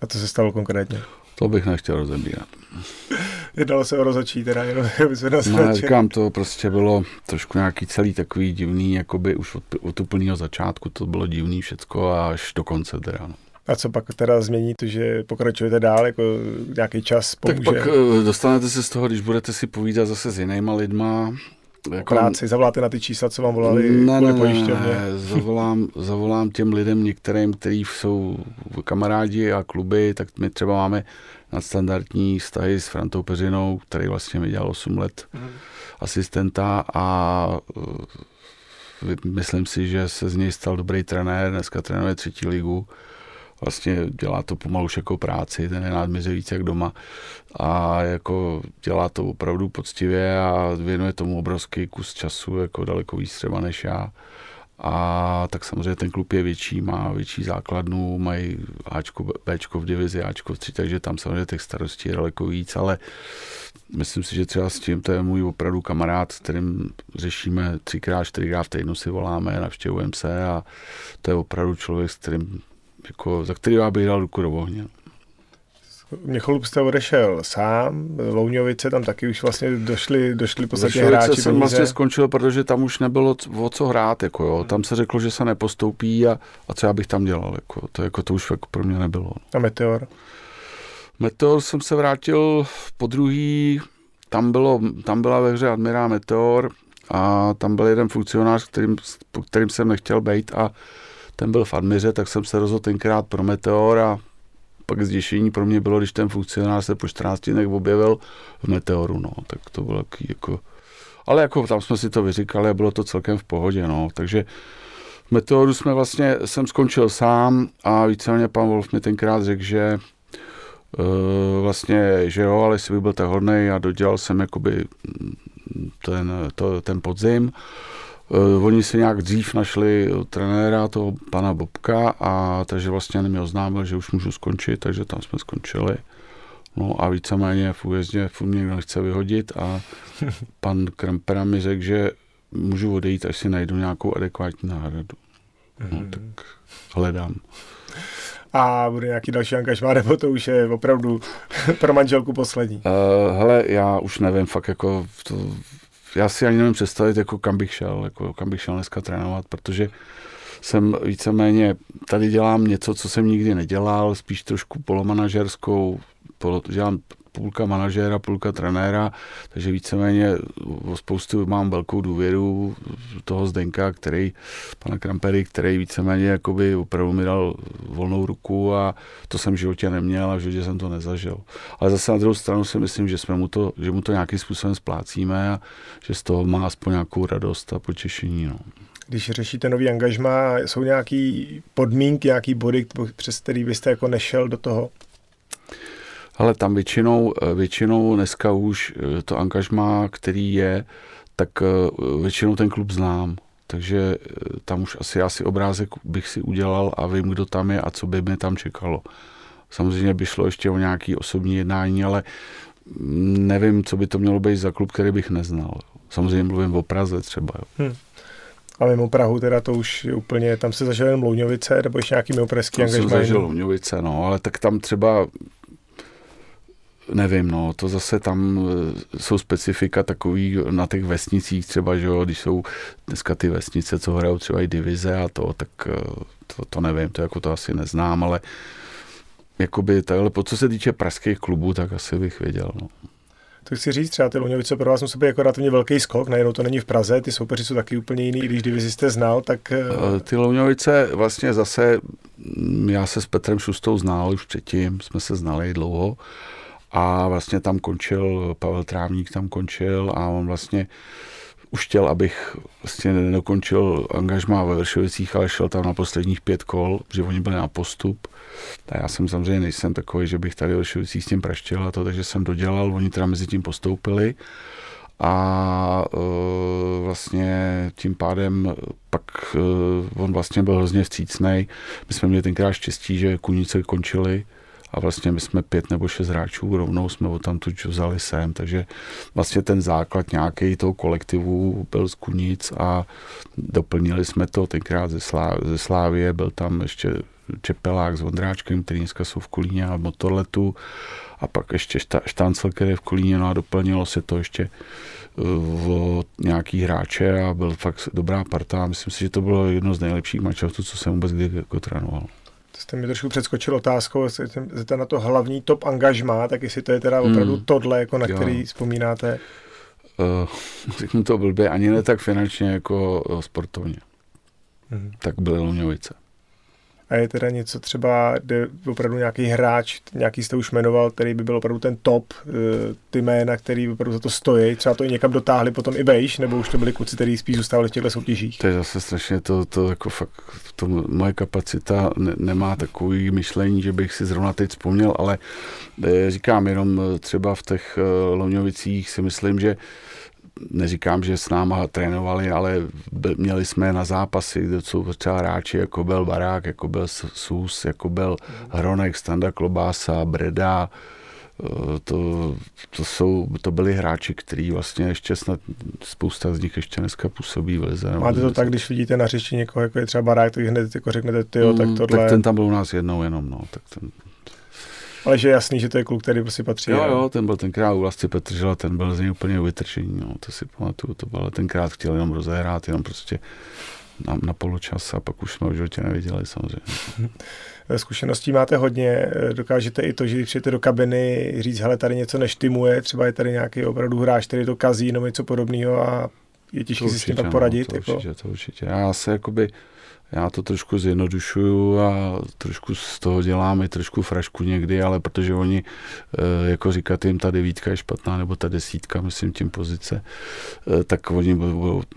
[SPEAKER 2] A to se stalo konkrétně?
[SPEAKER 3] To bych nechtěl rozebírat.
[SPEAKER 2] Jednalo se o rozhodčí, teda jenom
[SPEAKER 3] No, já říkám, to prostě bylo trošku nějaký celý takový divný, jakoby už od, od úplného začátku to bylo divný všecko až do konce teda. No.
[SPEAKER 2] A co pak teda změní to, že pokračujete dál, jako nějaký čas
[SPEAKER 3] pomůže? Tak pak eh, dostanete se z toho, když budete si povídat zase s jinýma lidma,
[SPEAKER 2] jako... práci, zavoláte na ty čísla, co vám volali ne,
[SPEAKER 3] ne, ne, ne, zavolám, zavolám těm lidem některým, kteří jsou kamarádi a kluby, tak my třeba máme nadstandardní vztahy s Frantou Peřinou, který vlastně mi dělal 8 let mm. asistenta a uh, myslím si, že se z něj stal dobrý trenér, dneska trénuje třetí ligu vlastně dělá to pomalu jako práci, ten je nádměře víc jak doma a jako dělá to opravdu poctivě a věnuje tomu obrovský kus času, jako daleko víc třeba než já. A tak samozřejmě ten klub je větší, má větší základnu, mají Ačko, Bčko v divizi, Ačko v tři, takže tam samozřejmě těch starostí je daleko víc, ale myslím si, že třeba s tím to je můj opravdu kamarád, s kterým řešíme třikrát, čtyřikrát v týdnu si voláme, navštěvujeme se a to je opravdu člověk, s kterým jako, za který já bych dal ruku do ohně.
[SPEAKER 2] Měcholub jste odešel sám, Louňovice tam taky už vlastně došli, došli podstatě hráči
[SPEAKER 3] jsem vlastně skončil, protože tam už nebylo o co hrát, jako jo. Tam se řeklo, že se nepostoupí a, a co já bych tam dělal, jako. To, jako, to už jako pro mě nebylo. No.
[SPEAKER 2] A Meteor?
[SPEAKER 3] Meteor jsem se vrátil po druhý, tam, bylo, tam byla ve hře Admirál Meteor a tam byl jeden funkcionář, kterým, kterým jsem nechtěl být a ten byl v Admiře, tak jsem se rozhodl tenkrát pro Meteor a pak zděšení pro mě bylo, když ten funkcionář se po 14 dnech objevil v Meteoru, no, tak to bylo takový jako... Ale jako tam jsme si to vyříkali a bylo to celkem v pohodě, no, takže v Meteoru jsme vlastně, jsem skončil sám a víceméně pan Wolf mi tenkrát řekl, že uh, vlastně, že jo, ale jestli by byl tak hodnej a dodělal jsem jakoby ten, to, ten podzim, Uh, oni si nějak dřív našli trenéra, toho pana Bobka, a takže vlastně mi oznámil, že už můžu skončit, takže tam jsme skončili. No a víceméně v újezdě furt mě někdo nechce vyhodit a pan Krempera mi řekl, že můžu odejít, až si najdu nějakou adekvátní náhradu. No mhm. tak hledám.
[SPEAKER 2] A bude nějaký další angažmá, nebo to už je opravdu pro manželku poslední?
[SPEAKER 3] Uh, hele, já už nevím, fakt jako to, já si ani nevím představit, jako kam bych šel, jako kam bych šel dneska trénovat, protože jsem víceméně, tady dělám něco, co jsem nikdy nedělal, spíš trošku polomanažerskou, polo, dělám půlka manažéra, půlka trenéra, takže víceméně o spoustu mám velkou důvěru toho Zdenka, který, pana Krampery, který víceméně jakoby opravdu mi dal volnou ruku a to jsem v životě neměl a v životě jsem to nezažil. Ale zase na druhou stranu si myslím, že, jsme mu to, že mu to nějakým způsobem splácíme a že z toho má aspoň nějakou radost a potěšení. No.
[SPEAKER 2] Když řešíte nový angažma, jsou nějaké podmínky, nějaký body, přes který byste jako nešel do toho?
[SPEAKER 3] Ale tam většinou, eh, většinou dneska už eh, to angažma, který je, tak eh, většinou ten klub znám. Takže tam už asi asi obrázek bych si udělal a vím, kdo tam je a co by mě tam čekalo. Samozřejmě by šlo ještě o nějaké osobní jednání, ale nevím, co by to mělo být za klub, který bych neznal. Samozřejmě mluvím o Praze třeba. Jo. Hmm.
[SPEAKER 2] A mimo Prahu teda to už je úplně, tam se zažil jen Louňovice, nebo ještě nějaký mimo pražský angažmá?
[SPEAKER 3] jsem zažil Louňovice, no, ale tak tam třeba Nevím, no, to zase tam e, jsou specifika takový na těch vesnicích třeba, že jo, když jsou dneska ty vesnice, co hrajou třeba i divize a to, tak e, to, to nevím, to jako to asi neznám, ale jakoby takhle, po co se týče pražských klubů, tak asi bych věděl, no.
[SPEAKER 2] To chci říct, třeba ty Luňovice pro vás musí být jako relativně velký skok, najednou to není v Praze, ty soupeři jsou taky úplně jiný, i když divizi jste znal, tak... E,
[SPEAKER 3] ty Luňovice vlastně zase, já se s Petrem Šustou znal už předtím, jsme se znali dlouho a vlastně tam končil, Pavel Trávník tam končil a on vlastně už chtěl, abych vlastně nedokončil angažmá ve Vršovicích, ale šel tam na posledních pět kol, že oni byli na postup. A já jsem samozřejmě nejsem takový, že bych tady Vršovicích s tím praštil a to, takže jsem dodělal, oni teda mezi tím postoupili a e, vlastně tím pádem pak e, on vlastně byl hrozně vcícnej. My jsme měli tenkrát štěstí, že Kunice končili, a vlastně my jsme pět nebo šest hráčů, rovnou jsme ho tam tu vzali sem, takže vlastně ten základ nějaký toho kolektivu byl z Kunic a doplnili jsme to tenkrát ze, Slá, ze Slávie, byl tam ještě Čepelák s Vondráčkem, který dneska jsou v Kolíně a Motorletu a pak ještě Štáncel, který je v Kolíně, no a doplnilo se to ještě v nějaký hráče a byl fakt dobrá parta. Myslím si, že to bylo jedno z nejlepších mančaftů, co jsem vůbec kdy jako trénoval
[SPEAKER 2] jste mi trošku přeskočil otázkou, jste na to hlavní top angažmá, tak jestli to je teda opravdu hmm. tohle, jako na jo. který vzpomínáte.
[SPEAKER 3] Uh, řeknu to blbě, ani ne tak finančně jako eh, sportovně. Hmm. Tak byly Luňovice
[SPEAKER 2] a je teda něco třeba, kde opravdu nějaký hráč, nějaký jste už jmenoval, který by byl opravdu ten top, eh, ty jména, který opravdu za to stojí, třeba to i někam dotáhli potom i vejš, nebo už to byli kluci, kteří spíš zůstávali v těchto soutěžích?
[SPEAKER 3] To je zase strašně to, to jako fakt, to moje kapacita ne, nemá takový myšlení, že bych si zrovna teď vzpomněl, ale eh, říkám jenom eh, třeba v těch Loňovicích si myslím, že neříkám, že s náma trénovali, ale měli jsme na zápasy, kde jsou třeba hráči, jako byl Barák, jako byl Sus, jako byl Hronek, Standa Klobása, Breda, eh, to, to, jsou, to byli hráči, kteří vlastně ještě snad spousta z nich ještě dneska působí v lize.
[SPEAKER 2] Máte to tak, když vidíte na řeči někoho, jako je třeba Barák, tak hned jako řeknete, ty mm, tak tohle...
[SPEAKER 3] Tak ten tam byl u nás jednou jenom, no. Tak ten,
[SPEAKER 2] ale že je jasný, že to je kluk, který prostě patří.
[SPEAKER 3] Jo, jo, ten byl tenkrát u Vlasty Petržela, ten byl z něj úplně vytržení, no, to si pamatuju, to byl, tenkrát chtěl jenom rozehrát, jenom prostě na, na poločas a pak už jsme v životě neviděli samozřejmě.
[SPEAKER 2] Zkušeností máte hodně, dokážete i to, že když přijete do kabiny, říct, hele, tady něco neštimuje, třeba je tady nějaký opravdu hráč, který to kazí, nebo něco podobného a je těžké si s tím pak poradit.
[SPEAKER 3] No, to
[SPEAKER 2] jako...
[SPEAKER 3] určitě, to určitě. Já se jakoby, já to trošku zjednodušuju a trošku z toho dělám i trošku frašku někdy, ale protože oni, eh, jako říkat jim ta devítka je špatná, nebo ta desítka, myslím tím pozice, eh, tak oni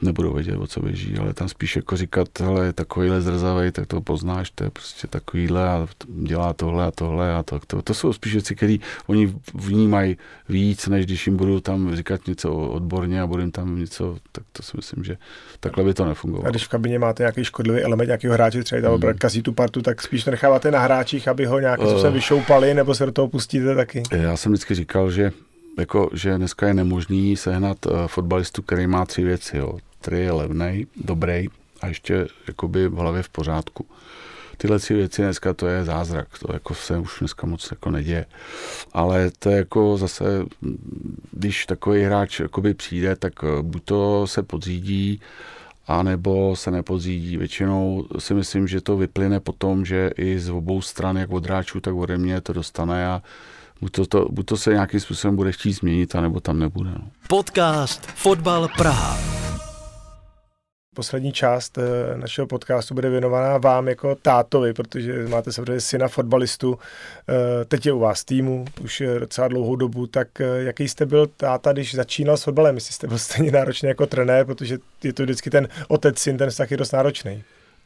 [SPEAKER 3] nebudou vědět, o co běží, ale tam spíš jako říkat, hele, takovýhle zrzavej, tak to poznáš, to je prostě takovýhle a dělá tohle a tohle a to, to, to jsou spíš věci, které oni vnímají víc, než když jim budu tam říkat něco odborně a budu jim tam něco, tak to si myslím, že takhle by to nefungovalo.
[SPEAKER 2] A když v kabině máte nějaký škodlivý element, mít nějakého hráče, třeba tam hmm. kazí tu partu, tak spíš necháváte na hráčích, aby ho nějakým způsobem uh, vyšoupali, nebo se do toho pustíte taky?
[SPEAKER 3] Já jsem vždycky říkal, že jako, že dneska je nemožný sehnat uh, fotbalistu, který má tři věci. Jo. Tři je levný, dobrý a ještě jakoby v hlavě v pořádku. Tyhle tři věci dneska to je zázrak, to jako se už dneska moc jako neděje. Ale to je jako zase, když takový hráč jakoby přijde, tak uh, buď to se podřídí, anebo se nepodřídí. Většinou si myslím, že to vyplyne potom, že i z obou stran, jak od hráčů, tak ode mě to dostane a buď to, to, buď to se nějakým způsobem bude chtít změnit, anebo tam nebude. No.
[SPEAKER 1] Podcast Fotbal Praha.
[SPEAKER 2] Poslední část eh, našeho podcastu bude věnovaná vám jako tátovi, protože máte samozřejmě syna fotbalistu. Eh, teď je u vás týmu už docela dlouhou dobu, tak eh, jaký jste byl táta, když začínal s fotbalem? Jestli jste byl stejně náročný jako trenér, protože je to vždycky ten otec, syn, ten vztah je dost náročný.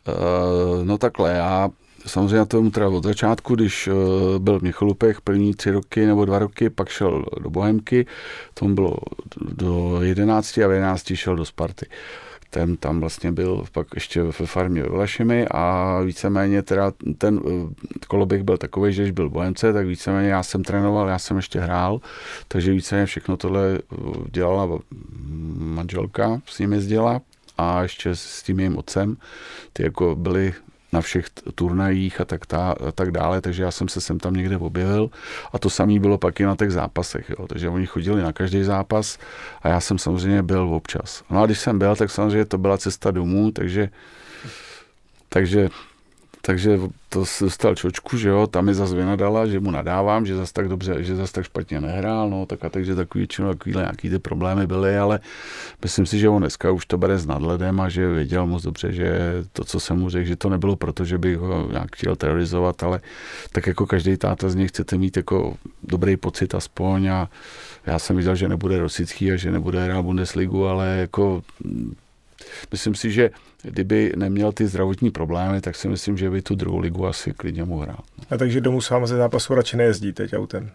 [SPEAKER 3] Uh, no takhle, já samozřejmě tomu teda od začátku, když uh, byl v Michalupech první tři roky nebo dva roky, pak šel do Bohemky, tomu bylo do 11 a v 11 šel do Sparty. Uh, ten tam vlastně byl pak ještě ve farmě ve Vlašimi a víceméně teda ten eh, koloběh byl takový, že když byl Bohemce, tak víceméně já jsem trénoval, já jsem ještě hrál, takže víceméně všechno tohle eh, dělala manželka, s ním jezdila a ještě s tím jejím otcem. Ty jako byli na všech turnajích a tak, ta, a tak dále, takže já jsem se sem tam někde objevil a to samé bylo pak i na těch zápasech, jo. takže oni chodili na každý zápas a já jsem samozřejmě byl občas. No a když jsem byl, tak samozřejmě to byla cesta domů, takže takže takže to dostal čočku, že jo, tam mi zase vynadala, že mu nadávám, že zase tak dobře, že zase tak špatně nehrál, no, tak a takže takový většinou takovýhle nějaký ty problémy byly, ale myslím si, že on dneska už to bere s nadhledem a že věděl moc dobře, že to, co jsem mu řekl, že to nebylo proto, že bych ho nějak chtěl terorizovat, ale tak jako každý táta z něj chcete mít jako dobrý pocit aspoň a já jsem viděl, že nebude Rosický a že nebude hrát Bundesligu, ale jako myslím si, že kdyby neměl ty zdravotní problémy, tak si myslím, že by tu druhou ligu asi klidně mohl hrát. No.
[SPEAKER 2] A takže domů s vámi ze zápasu radši nejezdí teď autem?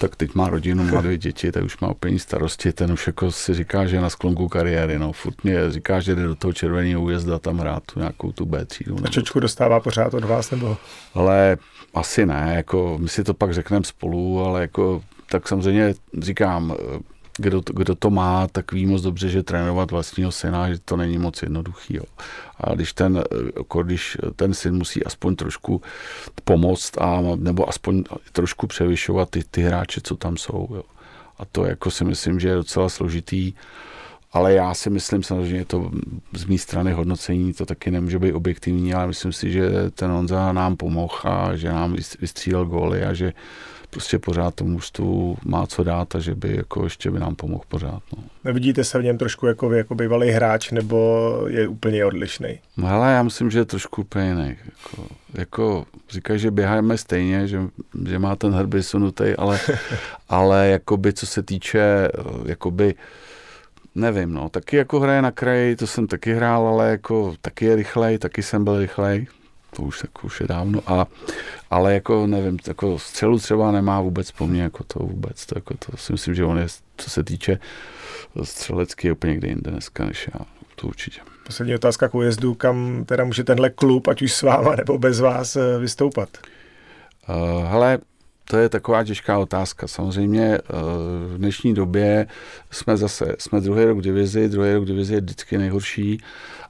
[SPEAKER 3] Tak teď má rodinu, má dvě děti, tak už má úplně starosti, ten už jako si říká, že je na sklonku kariéry, no. Furt mě říká, že jde do toho červeného újezda tam hrát tu nějakou tu B třídu.
[SPEAKER 2] A Čečku dostává pořád od vás, nebo?
[SPEAKER 3] Ale asi ne, jako my si to pak řekneme spolu, ale jako tak samozřejmě říkám, kdo to, kdo to má, tak ví moc dobře, že trénovat vlastního syna, že to není moc jednoduchý. Jo. A když ten, jako když ten syn musí aspoň trošku pomoct, a, nebo aspoň trošku převyšovat ty, ty hráče, co tam jsou. Jo. A to jako si myslím, že je docela složitý. Ale já si myslím samozřejmě, to z mé strany hodnocení to taky nemůže být objektivní, ale myslím si, že ten Honza nám pomohl a že nám vystřílel góly a že prostě pořád tomu mužstvu má co dát a že by jako ještě by nám pomohl pořád. No.
[SPEAKER 2] Nevidíte se v něm trošku jako, jako bývalý hráč, nebo je úplně odlišný?
[SPEAKER 3] No ale já myslím, že je trošku úplně jiný. Jako, jako říkají, že běháme stejně, že, že má ten hrby sunutý, ale, ale jakoby, co se týče jakoby, nevím, no, taky jako hraje na kraji, to jsem taky hrál, ale jako taky je rychlej, taky jsem byl rychlej, to už, tak už je dávno, a, ale jako nevím, jako střelu třeba nemá vůbec po mně, jako to vůbec, to, jako to si myslím, že on je, co se týče střelecky, je úplně někde jinde dneska než já, to určitě.
[SPEAKER 2] Poslední otázka k újezdu, kam teda může tenhle klub, ať už s váma nebo bez vás, eh, vystoupat?
[SPEAKER 3] Uh, hele, to je taková těžká otázka. Samozřejmě eh, v dnešní době jsme zase, jsme druhý rok divizi, druhý rok divizi je vždycky nejhorší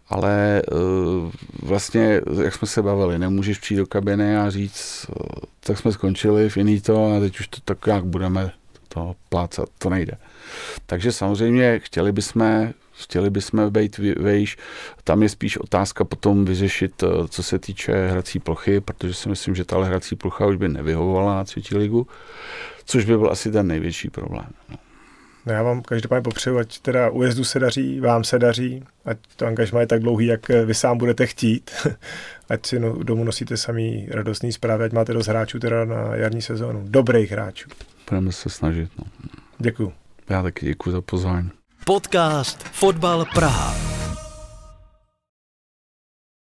[SPEAKER 3] ale uh, vlastně, jak jsme se bavili, nemůžeš přijít do kabiny a říct, uh, tak jsme skončili, finito a teď už to tak jak budeme to plácat, to nejde. Takže samozřejmě chtěli bychom chtěli bychom být vejš. Tam je spíš otázka potom vyřešit, uh, co se týče hrací plochy, protože si myslím, že tahle hrací plocha už by nevyhovovala na třetí ligu, což by byl asi ten největší problém. No.
[SPEAKER 2] No já vám každopádně popřeju, ať teda ujezdu se daří, vám se daří, ať to angažma je tak dlouhý, jak vy sám budete chtít, ať si no, domů nosíte samý radostný zprávy, ať máte dost hráčů teda na jarní sezónu. Dobrých hráčů.
[SPEAKER 3] Budeme se snažit. No.
[SPEAKER 2] Děkuju.
[SPEAKER 3] Já taky děkuji za pozvání.
[SPEAKER 1] Podcast Fotbal Praha.